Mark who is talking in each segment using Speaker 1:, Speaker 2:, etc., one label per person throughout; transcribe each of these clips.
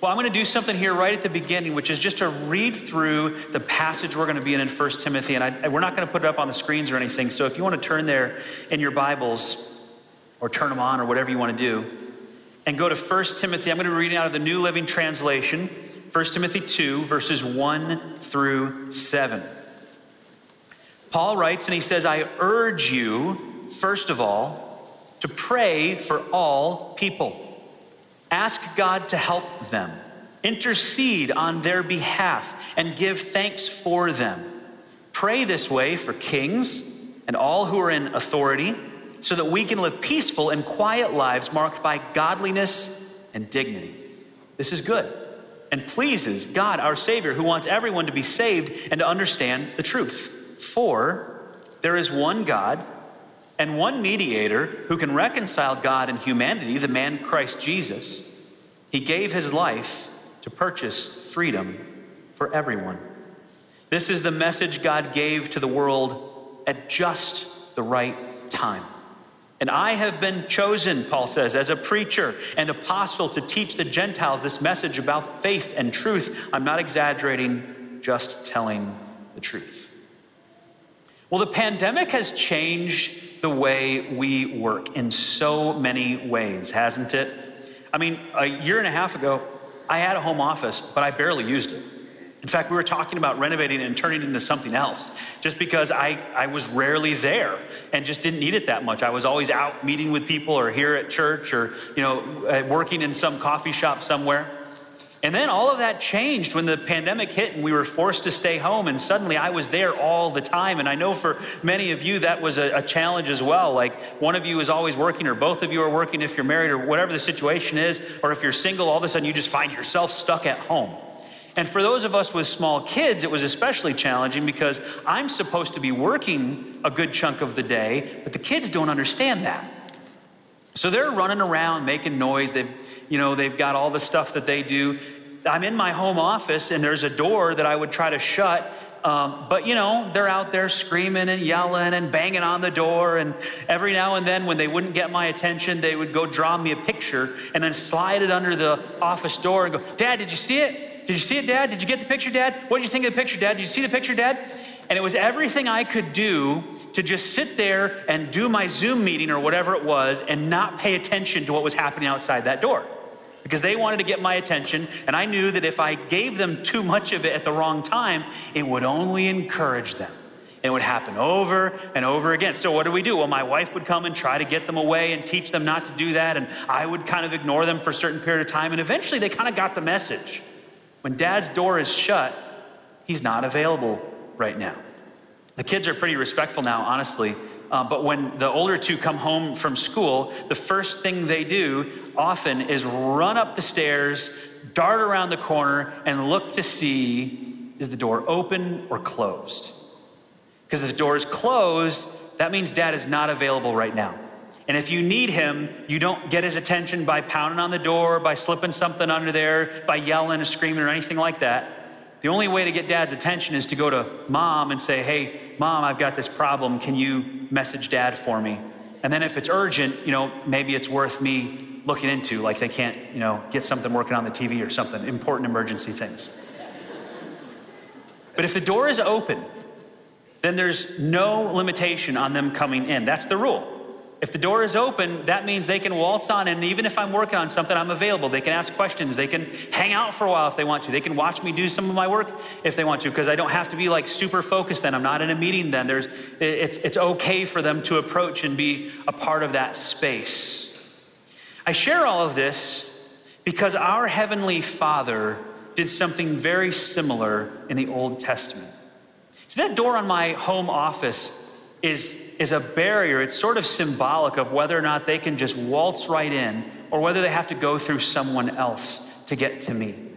Speaker 1: Well, I'm going to do something here right at the beginning, which is just to read through the passage we're going to be in in 1 Timothy. And I, we're not going to put it up on the screens or anything. So if you want to turn there in your Bibles or turn them on or whatever you want to do, and go to 1 Timothy, I'm going to be reading out of the New Living Translation, 1 Timothy 2, verses 1 through 7. Paul writes and he says, I urge you, first of all, to pray for all people Ask God to help them, intercede on their behalf, and give thanks for them. Pray this way for kings and all who are in authority, so that we can live peaceful and quiet lives marked by godliness and dignity. This is good and pleases God, our Savior, who wants everyone to be saved and to understand the truth. For there is one God and one mediator who can reconcile God and humanity, the man Christ Jesus. He gave his life to purchase freedom for everyone. This is the message God gave to the world at just the right time. And I have been chosen, Paul says, as a preacher and apostle to teach the Gentiles this message about faith and truth. I'm not exaggerating, just telling the truth. Well, the pandemic has changed the way we work in so many ways, hasn't it? I mean, a year and a half ago, I had a home office, but I barely used it. In fact, we were talking about renovating and turning it into something else just because I, I was rarely there and just didn't need it that much. I was always out meeting with people or here at church or, you know, uh, working in some coffee shop somewhere. And then all of that changed when the pandemic hit and we were forced to stay home. And suddenly I was there all the time. And I know for many of you that was a, a, challenge as well. Like one of you is always working, or both of you are working if you're married, or whatever the situation is. Or if you're single, all of a sudden you just find yourself stuck at home. And for those of us with small kids, it was especially challenging because I'm supposed to be working a good chunk of the day, but the kids don't understand that. So they're running around making noise. They've, you know, they've got all the stuff that they do. I'm in my home office and there's a door that I would try to shut. Um, but you know, they're out there screaming and yelling and banging on the door. And every now and then, when they wouldn't get my attention, they would go draw me a picture and then slide it under the office door and go, Dad, did you see it? Did you see it, Dad? Did you get the picture, Dad? What did you think of the picture, Dad? Did you see the picture, Dad? And it was everything I could do to just sit there and do my Zoom meeting or whatever it was and not pay attention to what was happening outside that door. Because they wanted to get my attention, and I knew that if I gave them too much of it at the wrong time, it would only encourage them. It would happen over and over again. So, what do we do? Well, my wife would come and try to get them away and teach them not to do that, and I would kind of ignore them for a certain period of time, and eventually they kind of got the message. When dad's door is shut, he's not available right now. The kids are pretty respectful now, honestly. Uh, but when the older two come home from school, the first thing they do often is run up the stairs, dart around the corner, and look to see is the door open or closed? Because if the door is closed, that means dad is not available right now. And if you need him, you don't get his attention by pounding on the door, by slipping something under there, by yelling or screaming or anything like that. The only way to get dad's attention is to go to mom and say, Hey, mom, I've got this problem. Can you message dad for me? And then if it's urgent, you know, maybe it's worth me looking into, like they can't, you know, get something working on the TV or something, important emergency things. But if the door is open, then there's no limitation on them coming in. That's the rule. If the door is open, that means they can waltz on, and even if I'm working on something, I'm available. They can ask questions. They can hang out for a while if they want to. They can watch me do some of my work if they want to, because I don't have to be like super focused then. I'm not in a meeting then. There's, it's, it's okay for them to approach and be a part of that space. I share all of this because our Heavenly Father did something very similar in the Old Testament. See, that door on my home office is, is a barrier. It's sort of symbolic of whether or not they can just waltz right in or whether they have to go through someone else to get to me.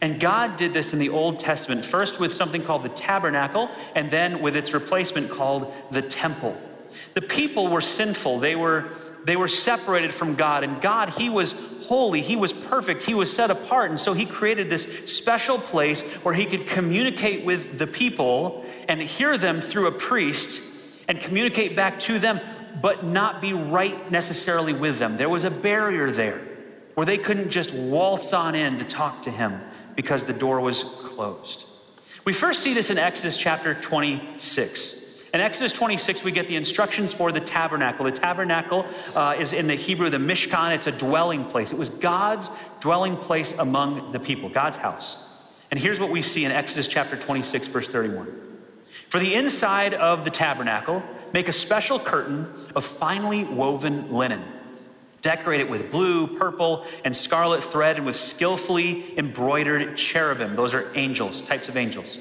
Speaker 1: And God did this in the Old Testament, first with something called the tabernacle, and then with its replacement called the temple. The people were sinful. They were, they were separated from God, and God, He was holy, He was perfect, He was set apart. And so He created this special place where He could communicate with the people and hear them through a priest and communicate back to them, but not be right necessarily with them. There was a barrier there where they couldn't just waltz on in to talk to him because the door was closed. We first see this in Exodus chapter 26. In Exodus 26, we get the instructions for the tabernacle. The tabernacle uh, is in the Hebrew, the Mishkan. It's a dwelling place. It was God's dwelling place among the people, God's house. And here's what we see in Exodus chapter 26, verse 31. For the inside of the tabernacle, make a special curtain of finely woven linen. Decorate it with blue, purple, and scarlet thread and with skillfully embroidered cherubim. Those are angels, types of angels.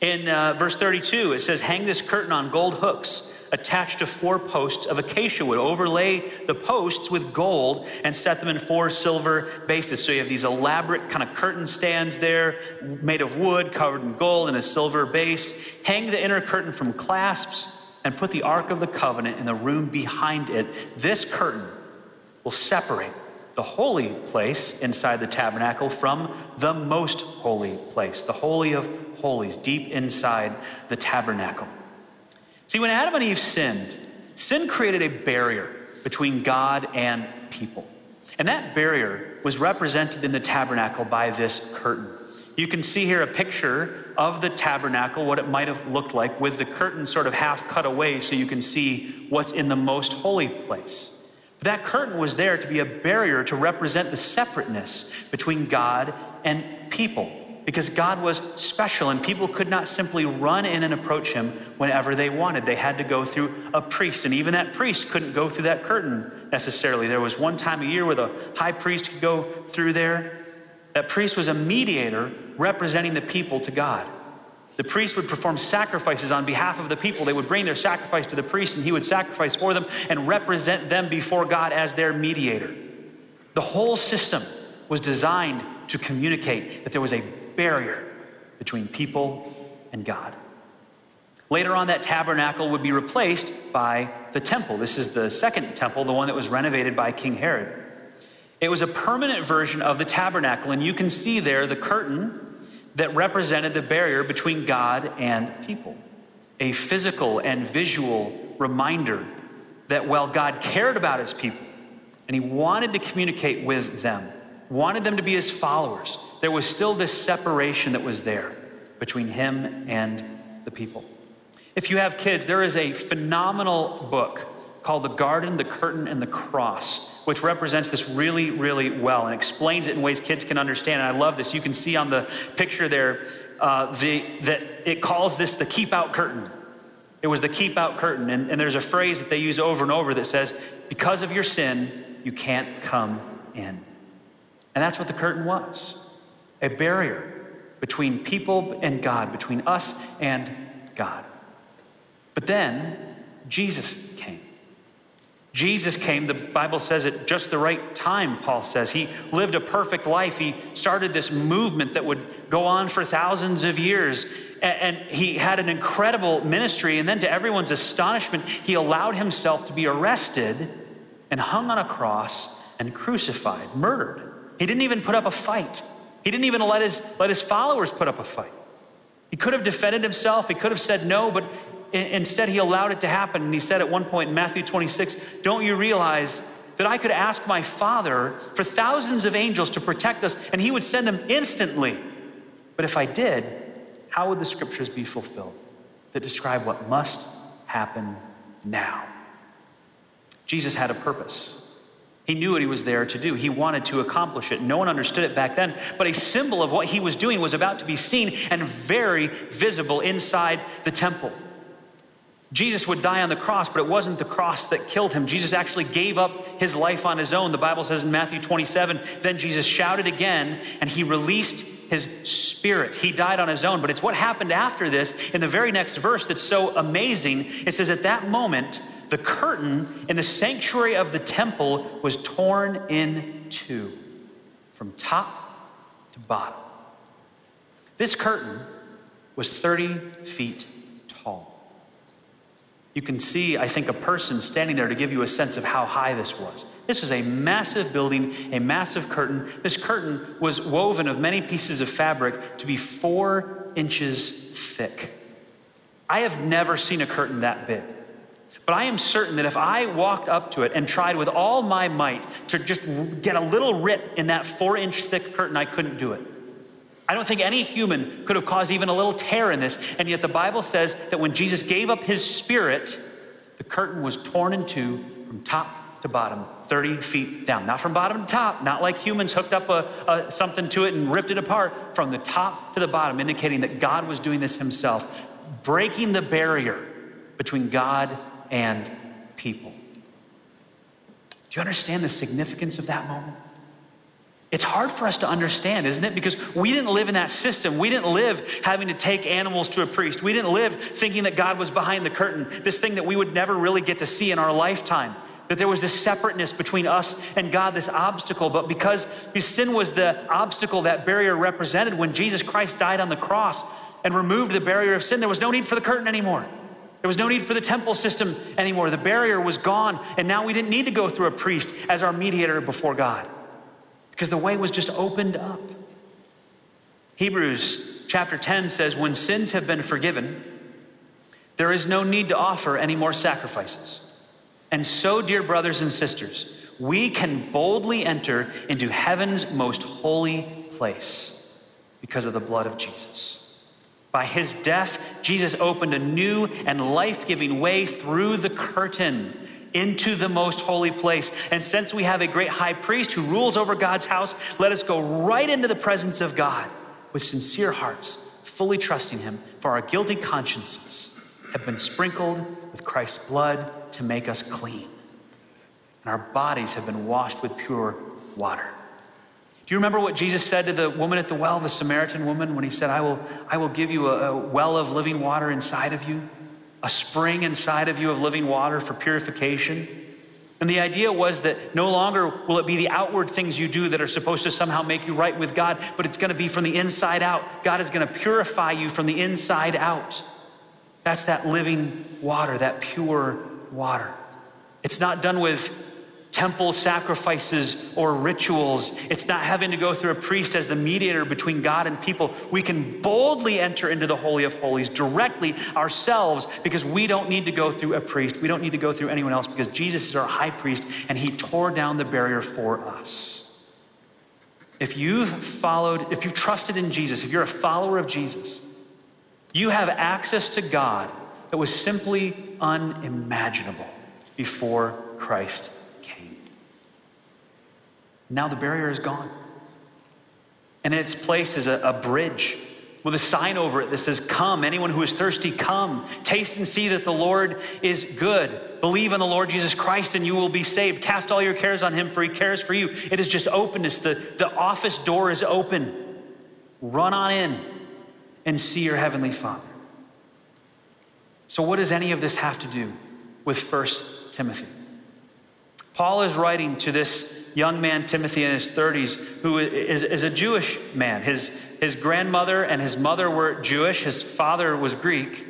Speaker 1: In uh, verse 32, it says, Hang this curtain on gold hooks attached to four posts of acacia wood. Overlay the posts with gold and set them in four silver bases. So you have these elaborate kind of curtain stands there, made of wood, covered in gold, and a silver base. Hang the inner curtain from clasps and put the Ark of the Covenant in the room behind it. This curtain will separate the holy place inside the tabernacle from the most holy place, the Holy of Holies, deep inside the tabernacle. See, when Adam and Eve sinned, sin created a barrier between God and people. And that barrier was represented in the tabernacle by this curtain. You can see here a picture of the tabernacle, what it might have looked like, with the curtain sort of half cut away so you can see what's in the most holy place. That curtain was there to be a barrier to represent the separateness between God and people because God was special and people could not simply run in and approach him whenever they wanted. They had to go through a priest, and even that priest couldn't go through that curtain necessarily. There was one time a year where the high priest could go through there. That priest was a mediator representing the people to God. The priest would perform sacrifices on behalf of the people. They would bring their sacrifice to the priest, and he would sacrifice for them and represent them before God as their mediator. The whole system was designed to communicate that there was a barrier between people and God. Later on, that tabernacle would be replaced by the temple. This is the second temple, the one that was renovated by King Herod. It was a permanent version of the tabernacle, and you can see there the curtain that represented the barrier between God and people. A physical and visual reminder that while God cared about his people and he wanted to communicate with them, wanted them to be his followers, there was still this separation that was there between him and the people. If you have kids, there is a phenomenal book called The Garden, the Curtain, and the Cross, which represents this really, really well and explains it in ways kids can understand. And I love this. You can see on the picture there uh, the, that it calls this the keep out curtain. It was the keep out curtain. And, and there's a phrase that they use over and over that says, because of your sin, you can't come in. And that's what the curtain was a barrier between people and God, between us and God. But then Jesus came. Jesus came, the Bible says, at just the right time, Paul says. He lived a perfect life. He started this movement that would go on for thousands of years. And he had an incredible ministry. And then, to everyone's astonishment, he allowed himself to be arrested and hung on a cross and crucified, murdered. He didn't even put up a fight. He didn't even let his, let his followers put up a fight. He could have defended himself. He could have said no, but instead he allowed it to happen. And he said at one point in Matthew 26, Don't you realize that I could ask my Father for thousands of angels to protect us, and he would send them instantly? But if I did, how would the scriptures be fulfilled that describe what must happen now? Jesus had a purpose. He knew what he was there to do. He wanted to accomplish it. No one understood it back then, but a symbol of what he was doing was about to be seen and very visible inside the temple. Jesus would die on the cross, but it wasn't the cross that killed him. Jesus actually gave up his life on his own. The Bible says in Matthew 27 then Jesus shouted again and he released his spirit. He died on his own, but it's what happened after this in the very next verse that's so amazing. It says, At that moment, the curtain in the sanctuary of the temple was torn in two from top to bottom. This curtain was 30 feet. You can see, I think, a person standing there to give you a sense of how high this was. This was a massive building, a massive curtain. This curtain was woven of many pieces of fabric to be four inches thick. I have never seen a curtain that big. But I am certain that if I walked up to it and tried with all my might to just get a little rip in that four inch thick curtain, I couldn't do it. I don't think any human could have caused even a little tear in this. And yet the Bible says that when Jesus gave up his spirit, the curtain was torn in two from top to bottom, 30 feet down. Not from bottom to top, not like humans hooked up a, a, something to it and ripped it apart, from the top to the bottom, indicating that God was doing this himself, breaking the barrier between God and people. Do you understand the significance of that moment? It's hard for us to understand, isn't it? Because we didn't live in that system. We didn't live having to take animals to a priest. We didn't live thinking that God was behind the curtain, this thing that we would never really get to see in our lifetime. That there was this separateness between us and God, this obstacle. But because sin was the obstacle that barrier represented, when Jesus Christ died on the cross and removed the barrier of sin, there was no need for the curtain anymore. There was no need for the temple system anymore. The barrier was gone, and now we didn't need to go through a priest as our mediator before God because the way was just opened up. Hebrews chapter 10 says, When sins have been forgiven, there is no need to offer any more sacrifices. And so, dear brothers and sisters, we can boldly enter into heaven's most holy place because of the blood of Jesus. By his death, Jesus opened a new and life giving way through the curtain into the most holy place. And since we have a great high priest who rules over God's house, let us go right into the presence of God with sincere hearts, fully trusting him, for our guilty consciences have been sprinkled with Christ's blood to make us clean. And our bodies have been washed with pure water. Do you remember what Jesus said to the woman at the well, the Samaritan woman, when he said, I will, I will give you a, a well of living water inside of you? A spring inside of you of living water for purification. And the idea was that no longer will it be the outward things you do that are supposed to somehow make you right with God, but it's going to be from the inside out. God is going to purify you from the inside out. That's that living water, that pure water. It's not done with temple sacrifices or rituals. It's not having to go through a priest as the mediator between God and people. We can boldly enter into the Holy of Holies directly ourselves because we don't need to go through a priest. We don't need to go through anyone else because Jesus is our high priest and he tore down the barrier for us. If you've followed, if you've trusted in Jesus, if you're a follower of Jesus, you have access to God that was simply unimaginable before Christ now the barrier is gone. And in its place is a, a bridge with a sign over it that says, Come, anyone who is thirsty, come. Taste and see that the Lord is good. Believe in the Lord Jesus Christ and you will be saved. Cast all your cares on him, for he cares for you. It is just openness. The, the office door is open. Run on in and see your heavenly Father. So, what does any of this have to do with First Timothy? Paul is writing to this young man, Timothy, in his 30s, who is, is a Jewish man. His, his grandmother and his mother were Jewish, his father was Greek.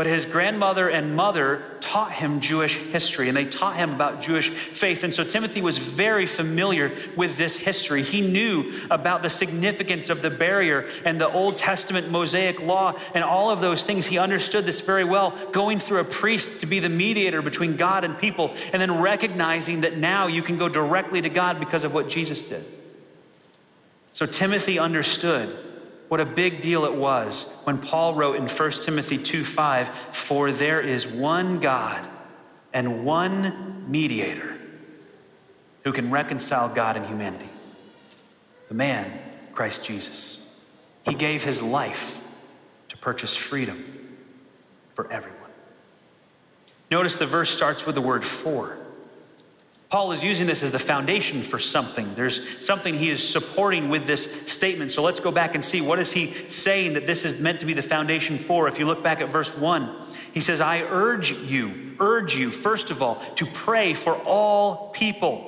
Speaker 1: But his grandmother and mother taught him Jewish history and they taught him about Jewish faith. And so Timothy was very familiar with this history. He knew about the significance of the barrier and the Old Testament Mosaic law and all of those things. He understood this very well, going through a priest to be the mediator between God and people, and then recognizing that now you can go directly to God because of what Jesus did. So Timothy understood what a big deal it was when Paul wrote in 1 Timothy 2 5, For there is one God and one mediator who can reconcile God and humanity the man, Christ Jesus. He gave his life to purchase freedom for everyone. Notice the verse starts with the word for. Paul is using this as the foundation for something. There's something he is supporting with this statement. So let's go back and see what is he saying that this is meant to be the foundation for. If you look back at verse 1, he says, "I urge you, urge you first of all to pray for all people.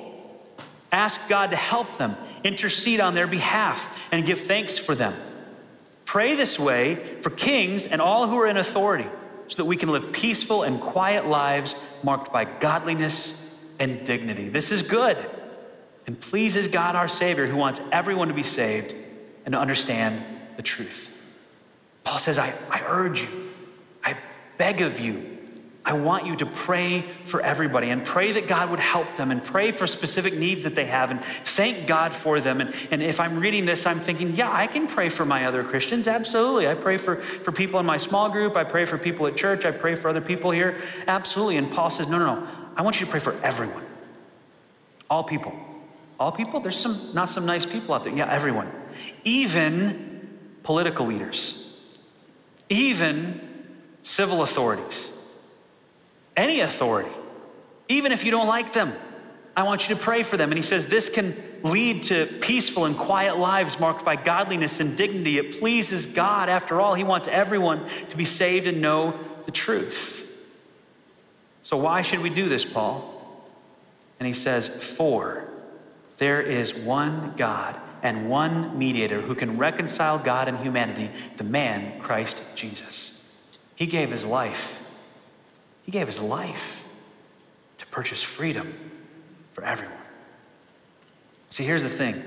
Speaker 1: Ask God to help them, intercede on their behalf, and give thanks for them. Pray this way for kings and all who are in authority." So that we can live peaceful and quiet lives marked by godliness and dignity. This is good and pleases God our Savior, who wants everyone to be saved and to understand the truth. Paul says, I, I urge you, I beg of you, I want you to pray for everybody and pray that God would help them and pray for specific needs that they have and thank God for them. And, and if I'm reading this, I'm thinking, yeah, I can pray for my other Christians. Absolutely. I pray for, for people in my small group. I pray for people at church. I pray for other people here. Absolutely. And Paul says, no, no, no. I want you to pray for everyone. All people. All people? There's some, not some nice people out there. Yeah, everyone. Even political leaders. Even civil authorities any authority, even if you don't like them. I want you to pray for them. And he says this can lead to peaceful and quiet lives marked by godliness and dignity. It pleases God. After all, he wants everyone to be saved and know the truth. So, why should we do this, Paul? And he says, For there is one God and one mediator who can reconcile God and humanity, the man, Christ Jesus. He gave his life he gave his life to purchase freedom for everyone. See, here's the thing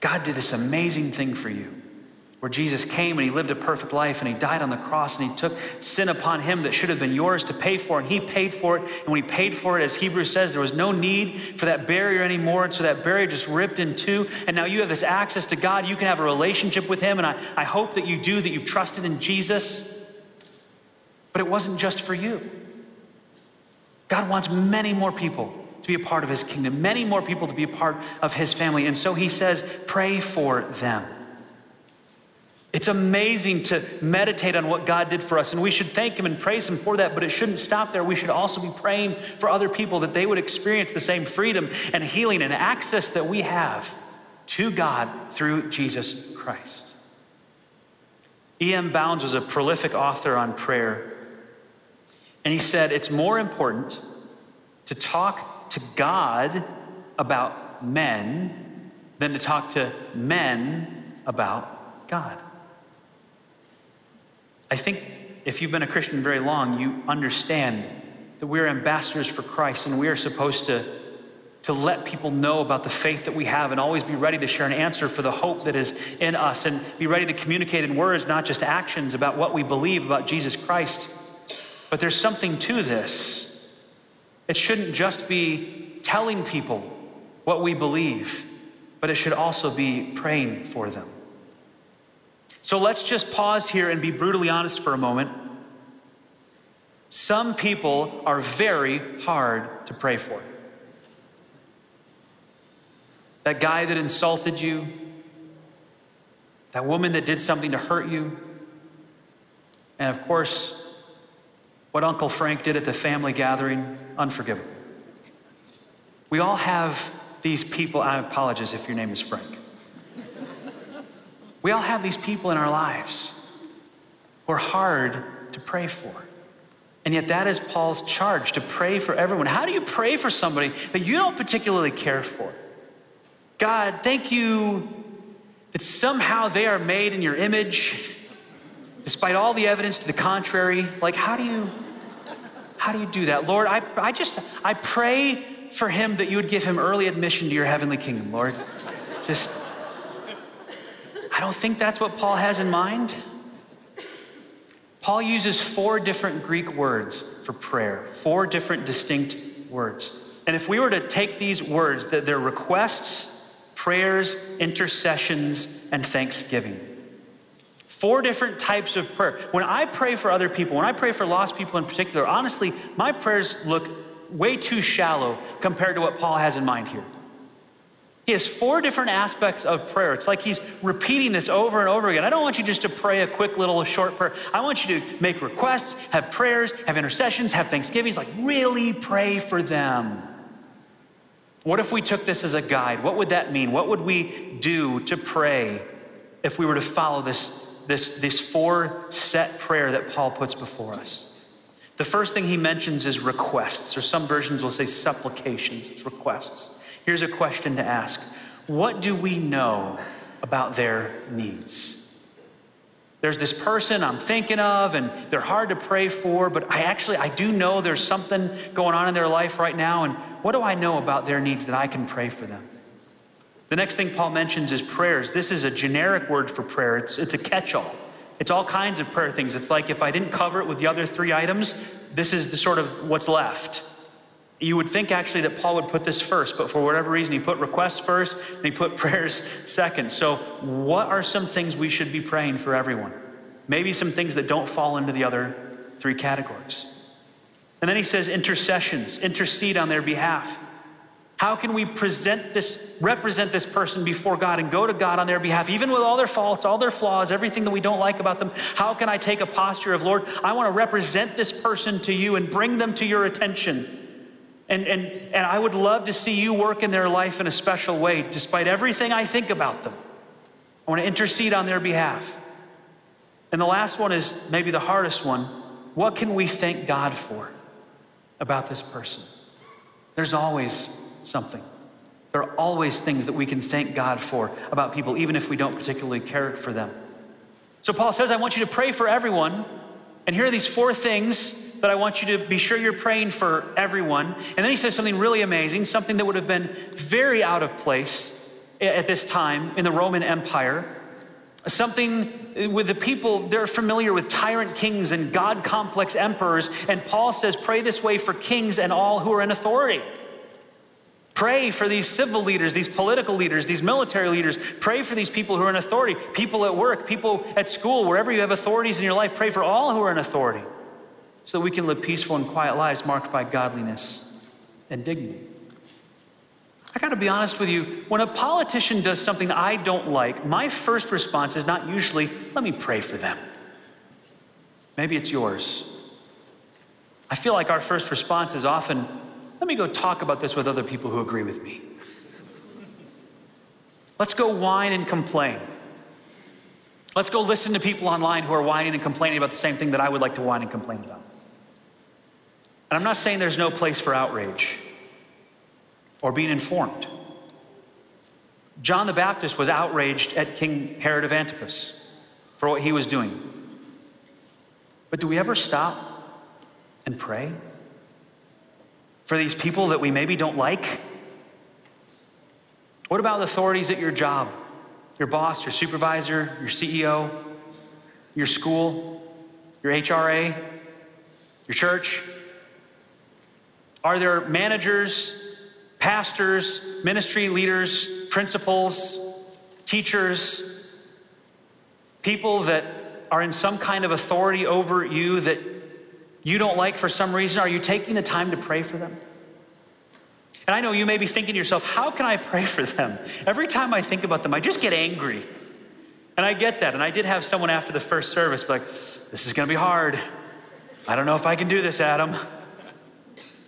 Speaker 1: God did this amazing thing for you where Jesus came and he lived a perfect life and he died on the cross and he took sin upon him that should have been yours to pay for and he paid for it and when he paid for it as hebrews says there was no need for that barrier anymore and so that barrier just ripped in two and now you have this access to god you can have a relationship with him and i, I hope that you do that you've trusted in jesus but it wasn't just for you. God wants many more people to be a part of his kingdom, many more people to be a part of his family. And so he says, pray for them. It's amazing to meditate on what God did for us, and we should thank Him and praise Him for that, but it shouldn't stop there. We should also be praying for other people that they would experience the same freedom and healing and access that we have to God through Jesus Christ. E.M. Bounds was a prolific author on prayer. And he said, It's more important to talk to God about men than to talk to men about God. I think if you've been a Christian very long, you understand that we're ambassadors for Christ and we are supposed to, to let people know about the faith that we have and always be ready to share an answer for the hope that is in us and be ready to communicate in words, not just actions, about what we believe about Jesus Christ. But there's something to this. It shouldn't just be telling people what we believe, but it should also be praying for them. So let's just pause here and be brutally honest for a moment. Some people are very hard to pray for. That guy that insulted you, that woman that did something to hurt you, and of course, what Uncle Frank did at the family gathering, unforgivable. We all have these people, I apologize if your name is Frank. We all have these people in our lives who are hard to pray for. And yet, that is Paul's charge to pray for everyone. How do you pray for somebody that you don't particularly care for? God, thank you that somehow they are made in your image, despite all the evidence to the contrary. Like, how do you how do you do that? Lord, I, I just, I pray for him that you would give him early admission to your heavenly kingdom, Lord. Just, I don't think that's what Paul has in mind. Paul uses four different Greek words for prayer, four different distinct words. And if we were to take these words, that they're requests, prayers, intercessions, and thanksgiving. Four different types of prayer. When I pray for other people, when I pray for lost people in particular, honestly, my prayers look way too shallow compared to what Paul has in mind here. He has four different aspects of prayer. It's like he's repeating this over and over again. I don't want you just to pray a quick little short prayer. I want you to make requests, have prayers, have intercessions, have thanksgivings, like really pray for them. What if we took this as a guide? What would that mean? What would we do to pray if we were to follow this this, this four set prayer that Paul puts before us. The first thing he mentions is requests, or some versions will say supplications. It's requests. Here's a question to ask What do we know about their needs? There's this person I'm thinking of, and they're hard to pray for, but I actually I do know there's something going on in their life right now, and what do I know about their needs that I can pray for them? The next thing Paul mentions is prayers. This is a generic word for prayer, it's, it's a catch all. It's all kinds of prayer things. It's like if I didn't cover it with the other three items, this is the sort of what's left. You would think actually that Paul would put this first, but for whatever reason, he put requests first and he put prayers second. So, what are some things we should be praying for everyone? Maybe some things that don't fall into the other three categories. And then he says intercessions, intercede on their behalf. How can we present this, represent this person before God and go to God on their behalf, even with all their faults, all their flaws, everything that we don't like about them? How can I take a posture of, Lord, I want to represent this person to you and bring them to your attention? And, and, and I would love to see you work in their life in a special way, despite everything I think about them. I want to intercede on their behalf. And the last one is maybe the hardest one. What can we thank God for about this person? There's always something. There are always things that we can thank God for about people, even if we don't particularly care for them. So Paul says, I want you to pray for everyone. And here are these four things that I want you to be sure you're praying for everyone. And then he says something really amazing, something that would have been very out of place at this time in the Roman Empire. Something with the people, they're familiar with tyrant kings and God complex emperors. And Paul says, pray this way for kings and all who are in authority. Pray for these civil leaders, these political leaders, these military leaders. Pray for these people who are in authority, people at work, people at school, wherever you have authorities in your life. Pray for all who are in authority so that we can live peaceful and quiet lives marked by godliness and dignity. I got to be honest with you, when a politician does something I don't like, my first response is not usually, let me pray for them. Maybe it's yours. I feel like our first response is often, let me go talk about this with other people who agree with me. Let's go whine and complain. Let's go listen to people online who are whining and complaining about the same thing that I would like to whine and complain about. And I'm not saying there's no place for outrage or being informed. John the Baptist was outraged at King Herod of Antipas for what he was doing. But do we ever stop and pray? for these people that we maybe don't like? What about the authorities at your job? Your boss, your supervisor, your CEO, your school, your HRA, your church? Are there managers, pastors, ministry leaders, principals, teachers, people that are in some kind of authority over you that you don't like for some reason, are you taking the time to pray for them? And I know you may be thinking to yourself, how can I pray for them? Every time I think about them, I just get angry. And I get that. And I did have someone after the first service like, this is going to be hard. I don't know if I can do this, Adam.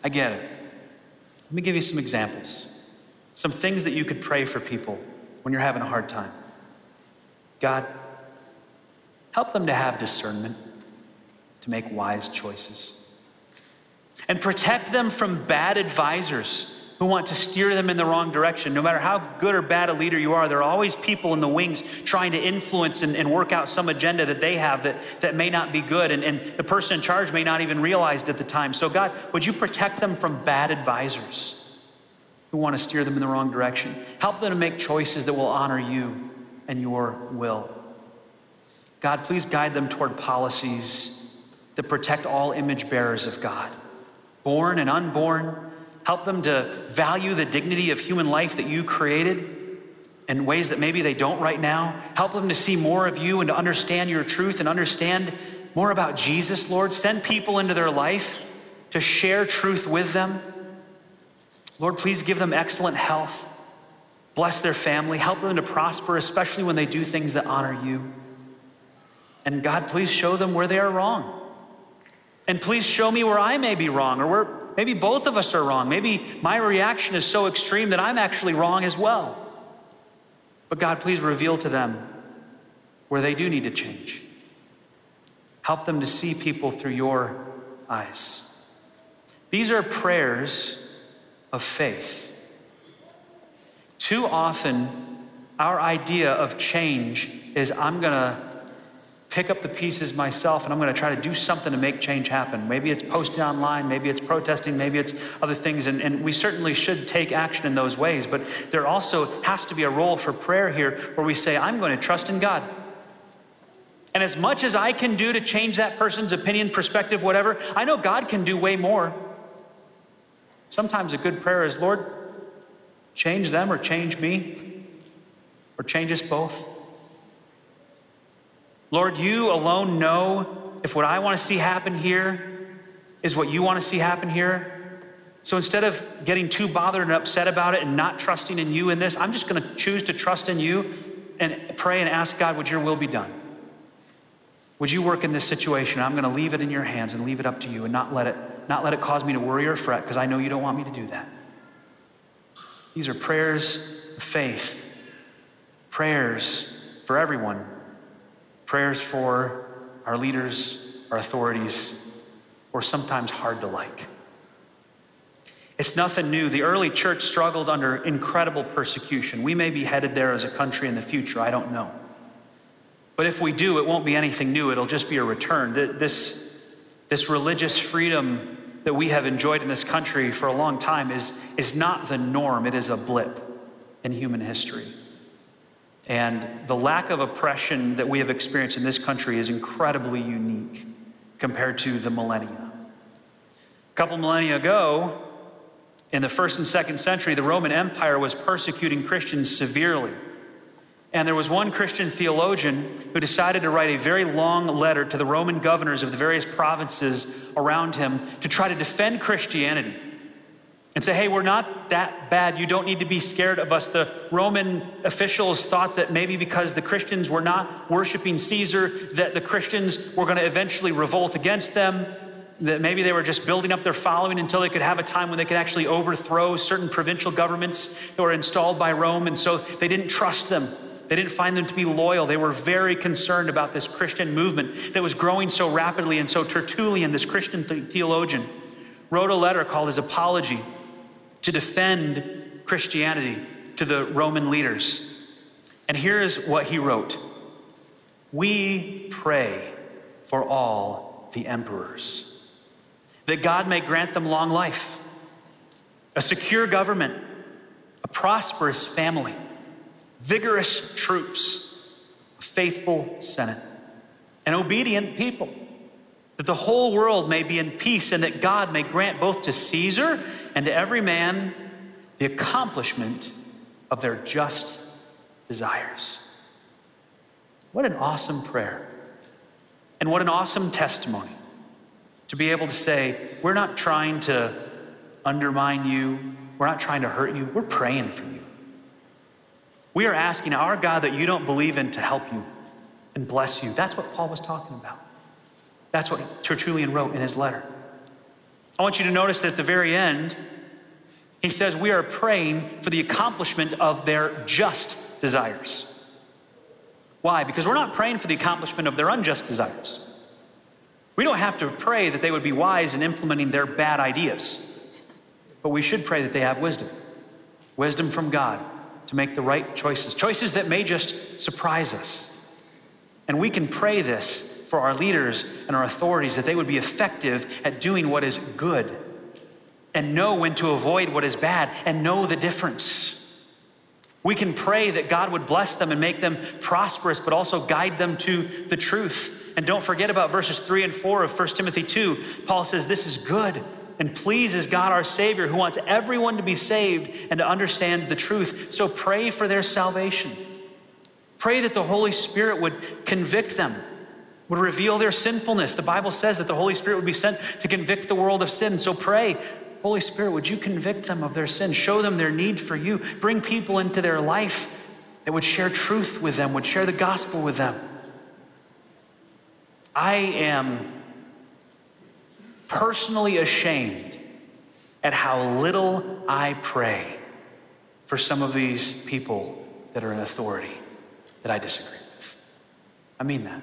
Speaker 1: I get it. Let me give you some examples. Some things that you could pray for people when you're having a hard time. God, help them to have discernment to make wise choices. And protect them from bad advisors who want to steer them in the wrong direction. No matter how good or bad a leader you are, there are always people in the wings trying to influence and, and work out some agenda that they have that, that may not be good. And, and the person in charge may not even realize it at the time. So, God, would you protect them from bad advisors who want to steer them in the wrong direction? Help them to make choices that will honor you and your will. God, please guide them toward policies that protect all image bearers of God, born and unborn. Help them to value the dignity of human life that you created in ways that maybe they don't right now. Help them to see more of you and to understand your truth and understand more about Jesus, Lord. Send people into their life to share truth with them. Lord, please give them excellent health. Bless their family. Help them to prosper, especially when they do things that honor you. And God, please show them where they are wrong. And please show me where I may be wrong, or where maybe both of us are wrong. Maybe my reaction is so extreme that I'm actually wrong as well. But God, please reveal to them where they do need to change. Help them to see people through your eyes. These are prayers of faith. Too often, our idea of change is I'm going to pick up the pieces myself and I'm going to try to do something to make change happen. Maybe it's posting online, maybe it's protesting, maybe it's other things. And, and we certainly should take action in those ways. But there also has to be a role for prayer here where we say, I'm going to trust in God. And as much as I can do to change that person's opinion, perspective, whatever, I know God can do way more. Sometimes a good prayer is, Lord, change them or change me or change us both. Lord, you alone know if what I want to see happen here is what you want to see happen here. So instead of getting too bothered and upset about it and not trusting in you in this, I'm just going to choose to trust in you and pray and ask God, would your will be done? Would you work in this situation? I'm going to leave it in your hands and leave it up to you and not let it, not let it cause me to worry or fret because I know you don't want me to do that. These are prayers of faith, prayers for everyone, prayers for our leaders, our authorities, or sometimes hard to like. It's nothing new. The early church struggled under incredible persecution. We may be headed there as a country in the future, I don't know. But if we do, it won't be anything new, it'll just be a return. This, this religious freedom that we have enjoyed in this country for a long time is, is not the norm, it is a blip in human history. And the lack of oppression that we have experienced in this country is incredibly unique compared to the millennia. A couple millennia ago, in the first and second century, the Roman Empire was persecuting Christians severely. And there was one Christian theologian who decided to write a very long letter to the Roman governors of the various provinces around him to try to defend Christianity and say, hey, we're not that bad. You don't need to be scared of us. The Roman officials thought that maybe because the Christians were not worshiping Caesar, that the Christians were going to eventually revolt against them. That maybe they were just building up their following until they could have a time when they could actually overthrow certain provincial governments that were installed by Rome. And so they didn't trust them. They didn't find them to be loyal. They were very concerned about this Christian movement that was growing so rapidly. And so Tertullian, this Christian theologian, wrote a letter called his Apology to defend Christianity to the Roman leaders. And here's what he wrote We pray for all the emperors, that God may grant them long life, a secure government, a prosperous family vigorous troops, a faithful Senate, and obedient people, that the whole world may be in peace and that God may grant both to Caesar and to every man the accomplishment of their just desires. What an awesome prayer. And what an awesome testimony to be able to say, we're not trying to undermine you, we're not trying to hurt you, we're praying for you. We are asking our God that you don't believe in to help you and bless you. That's what Paul was talking about. That's what Tertullian wrote in his letter. I want you to notice that at the very end, he says, We are praying for the accomplishment of their just desires. Why? Because we're not praying for the accomplishment of their unjust desires. We don't have to pray that they would be wise in implementing their bad ideas, but we should pray that they have wisdom wisdom from God to make the right choices, choices that may just surprise us. And we can pray this for our leaders and our authorities that they would be effective at doing what is good and know when to avoid what is bad and know the difference. We can pray that God would bless them and make them prosperous, but also guide them to the truth. And don't forget about verses 3 and 4 of 1 Timothy 2. Paul says, This is good and pleases God our Savior, who wants everyone to be saved and to understand the truth. So pray for their salvation. Pray that the Holy Spirit would convict them, would reveal their sinfulness. The Bible says that the Holy Spirit would be sent to convict the world of sin. So pray, Holy Spirit, would you convict them of their sin? Show them their need for you. Bring people into their life that would share truth with them, would share the gospel with them. I am personally ashamed at how little I pray for some of these people that are in authority that I disagree with. I mean that.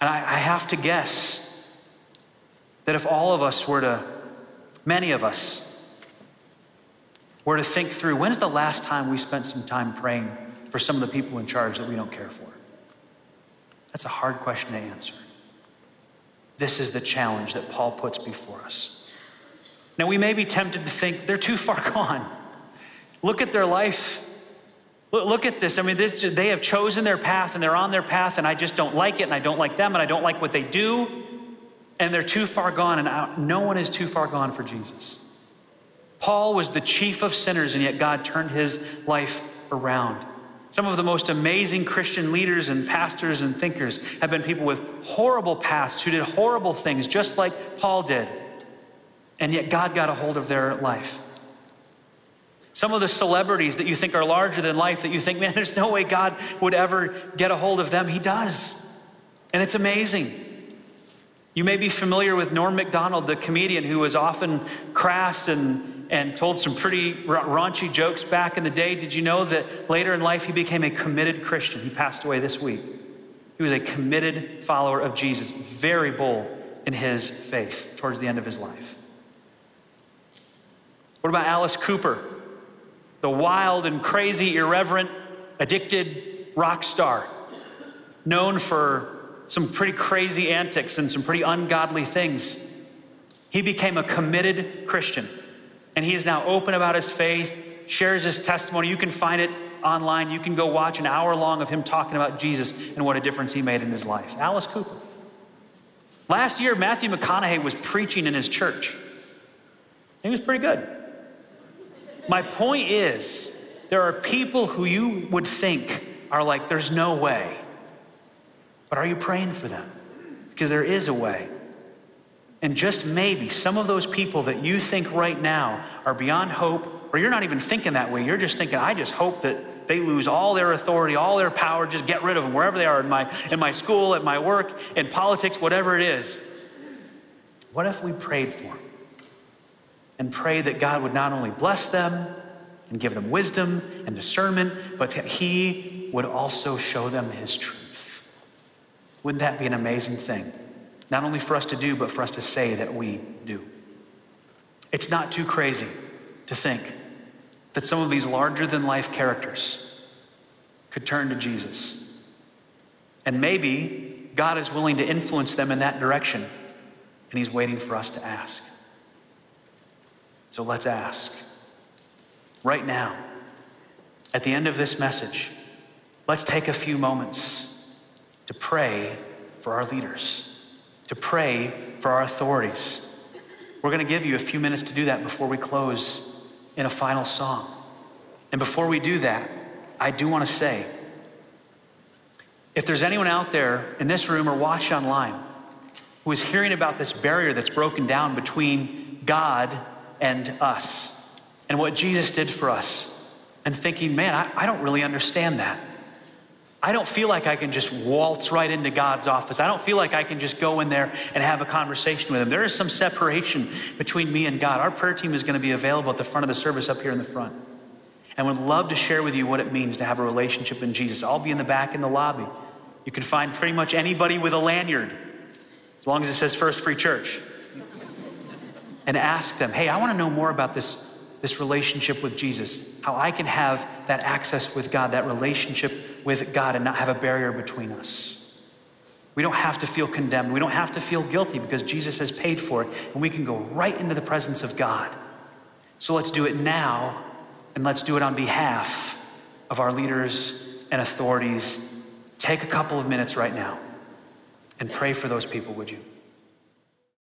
Speaker 1: And I, I have to guess that if all of us were to, many of us, were to think through when's the last time we spent some time praying for some of the people in charge that we don't care for? That's a hard question to answer. This is the challenge that Paul puts before us. Now, we may be tempted to think they're too far gone. Look at their life. Look at this. I mean, this, they have chosen their path and they're on their path, and I just don't like it, and I don't like them, and I don't like what they do, and they're too far gone, and I, no one is too far gone for Jesus. Paul was the chief of sinners, and yet God turned his life around. Some of the most amazing Christian leaders and pastors and thinkers have been people with horrible pasts who did horrible things, just like Paul did. And yet God got a hold of their life. Some of the celebrities that you think are larger than life, that you think, man, there's no way God would ever get a hold of them, He does. And it's amazing. You may be familiar with Norm Macdonald, the comedian who was often crass and, and told some pretty raunchy jokes back in the day. Did you know that later in life he became a committed Christian? He passed away this week. He was a committed follower of Jesus, very bold in his faith towards the end of his life. What about Alice Cooper, the wild and crazy, irreverent, addicted rock star, known for some pretty crazy antics and some pretty ungodly things. He became a committed Christian. And he is now open about his faith, shares his testimony. You can find it online. You can go watch an hour long of him talking about Jesus and what a difference he made in his life. Alice Cooper. Last year, Matthew McConaughey was preaching in his church. He was pretty good. My point is, there are people who you would think are like, there's no way. But are you praying for them? Because there is a way. And just maybe some of those people that you think right now are beyond hope, or you're not even thinking that way, you're just thinking, I just hope that they lose all their authority, all their power, just get rid of them wherever they are in my, in my school, at my work, in politics, whatever it is. What if we prayed for them and pray that God would not only bless them and give them wisdom and discernment, but that He would also show them His truth? Wouldn't that be an amazing thing? Not only for us to do, but for us to say that we do. It's not too crazy to think that some of these larger than life characters could turn to Jesus. And maybe God is willing to influence them in that direction, and He's waiting for us to ask. So let's ask. Right now, at the end of this message, let's take a few moments to pray for our leaders, to pray for our authorities. We're going to give you a few minutes to do that before we close in a final song. And before we do that, I do want to say if there's anyone out there in this room or watch online who is hearing about this barrier that's broken down between God and us and what Jesus did for us, and thinking, man, I, I don't really understand that. I don't feel like I can just waltz right into God's office. I don't feel like I can just go in there and have a conversation with Him. There is some separation between me and God. Our prayer team is going to be available at the front of the service up here in the front. And would love to share with you what it means to have a relationship in Jesus. I'll be in the back in the lobby. You can find pretty much anybody with a lanyard, as long as it says First Free Church. And ask them, hey, I want to know more about this this relationship with Jesus, how I can have that access with God, that relationship with God, and not have a barrier between us. We don't have to feel condemned. We don't have to feel guilty because Jesus has paid for it, and we can go right into the presence of God. So let's do it now, and let's do it on behalf of our leaders and authorities. Take a couple of minutes right now and pray for those people, would you?